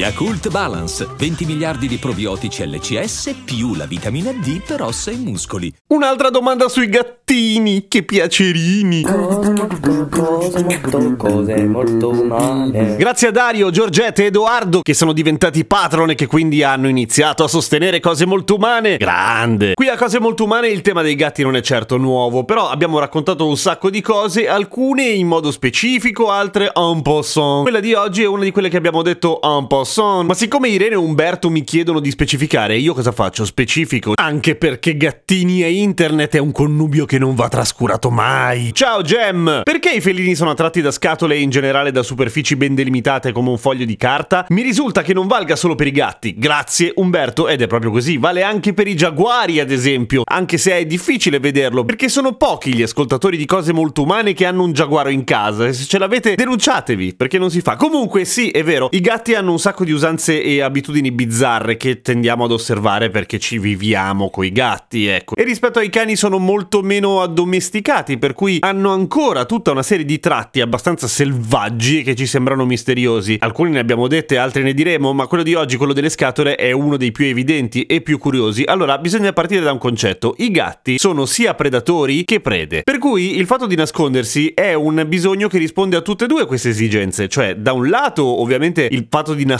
Yakult Balance, 20 miliardi di probiotici LCS più la vitamina D per ossa e muscoli. Un'altra domanda sui gattini, che piacerini. Cose molto, cose molto umane. Grazie a Dario, Giorgette e Edoardo che sono diventati patron e che quindi hanno iniziato a sostenere cose molto umane. Grande. Qui a cose molto umane il tema dei gatti non è certo nuovo, però abbiamo raccontato un sacco di cose, alcune in modo specifico, altre un po' son. Quella di oggi è una di quelle che abbiamo detto un po' son. Ma siccome Irene e Umberto mi chiedono di specificare, io cosa faccio? Specifico. Anche perché gattini e internet è un connubio che non va trascurato mai. Ciao Gem! Perché i felini sono attratti da scatole e in generale da superfici ben delimitate come un foglio di carta? Mi risulta che non valga solo per i gatti. Grazie Umberto, ed è proprio così. Vale anche per i giaguari, ad esempio. Anche se è difficile vederlo, perché sono pochi gli ascoltatori di cose molto umane che hanno un giaguaro in casa. E se ce l'avete, denunciatevi, perché non si fa. Comunque, sì, è vero, i gatti hanno un sacco di usanze e abitudini bizzarre che tendiamo ad osservare perché ci viviamo coi gatti, ecco. E rispetto ai cani sono molto meno addomesticati, per cui hanno ancora tutta una serie di tratti abbastanza selvaggi che ci sembrano misteriosi. Alcuni ne abbiamo dette, altri ne diremo, ma quello di oggi, quello delle scatole, è uno dei più evidenti e più curiosi. Allora, bisogna partire da un concetto. I gatti sono sia predatori che prede. Per cui il fatto di nascondersi è un bisogno che risponde a tutte e due queste esigenze. Cioè, da un lato, ovviamente, il fatto di nascondersi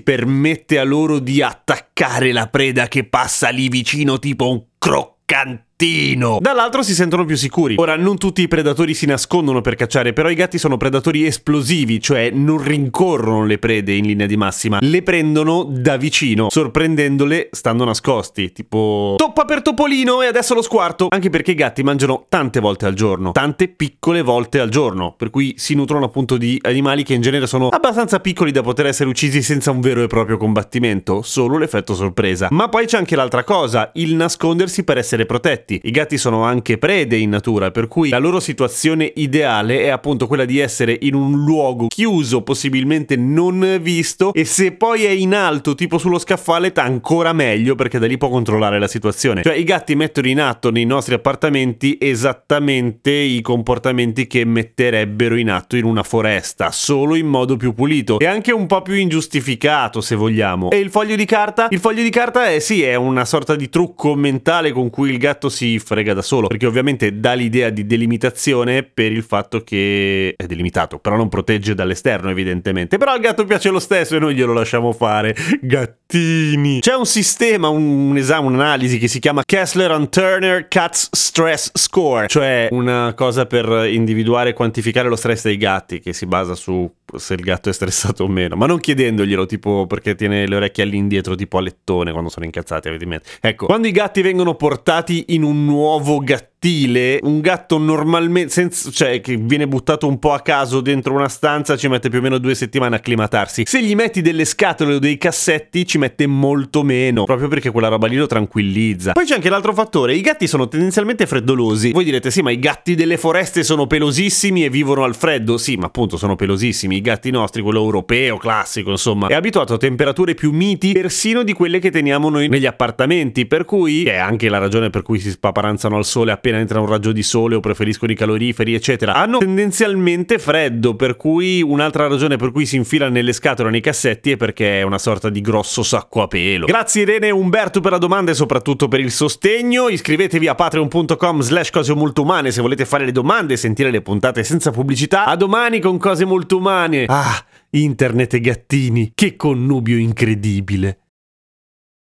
permette a loro di attaccare la preda che passa lì vicino tipo un croccantino. Dall'altro si sentono più sicuri. Ora, non tutti i predatori si nascondono per cacciare, però i gatti sono predatori esplosivi, cioè non rincorrono le prede in linea di massima, le prendono da vicino, sorprendendole stando nascosti, tipo toppa per topolino e adesso lo squarto. Anche perché i gatti mangiano tante volte al giorno, tante piccole volte al giorno, per cui si nutrono appunto di animali che in genere sono abbastanza piccoli da poter essere uccisi senza un vero e proprio combattimento, solo l'effetto sorpresa. Ma poi c'è anche l'altra cosa, il nascondersi per essere protetti. I gatti sono anche prede in natura, per cui la loro situazione ideale è appunto quella di essere in un luogo chiuso, possibilmente non visto, e se poi è in alto, tipo sullo scaffale, ancora meglio perché da lì può controllare la situazione. Cioè i gatti mettono in atto nei nostri appartamenti esattamente i comportamenti che metterebbero in atto in una foresta, solo in modo più pulito e anche un po' più ingiustificato, se vogliamo. E il foglio di carta? Il foglio di carta è sì, è una sorta di trucco mentale con cui il gatto si frega da solo, perché ovviamente dà l'idea di delimitazione per il fatto che è delimitato, però non protegge dall'esterno evidentemente. Però al gatto piace lo stesso e noi glielo lasciamo fare. Gattini. C'è un sistema, un esame, un'analisi che si chiama Kessler and Turner Cats Stress Score, cioè una cosa per individuare e quantificare lo stress dei gatti che si basa su se il gatto è stressato o meno, ma non chiedendoglielo tipo perché tiene le orecchie all'indietro tipo a lettone quando sono incazzati. Ecco, quando i gatti vengono portati in un nuovo gattile, un gatto normalmente, senza, cioè che viene buttato un po' a caso dentro una stanza, ci mette più o meno due settimane a acclimatarsi. Se gli metti delle scatole o dei cassetti, ci mette molto meno, proprio perché quella roba lì lo tranquillizza. Poi c'è anche l'altro fattore, i gatti sono tendenzialmente freddolosi. Voi direte, sì, ma i gatti delle foreste sono pelosissimi e vivono al freddo. Sì, ma appunto sono pelosissimi. I gatti nostri, quello europeo, classico, insomma, è abituato a temperature più miti persino di quelle che teniamo noi negli appartamenti, per cui è anche la ragione per cui si spaparanzano al sole appena entra un raggio di sole o preferiscono i caloriferi, eccetera. Hanno tendenzialmente freddo, per cui un'altra ragione per cui si infila nelle scatole nei cassetti è perché è una sorta di grosso sacco a pelo. Grazie Irene e Umberto per la domanda e soprattutto per il sostegno. Iscrivetevi a patreon.com slash cose molto umane se volete fare le domande e sentire le puntate senza pubblicità. A domani con cose molto umane. Ah, internet e gattini, che connubio incredibile.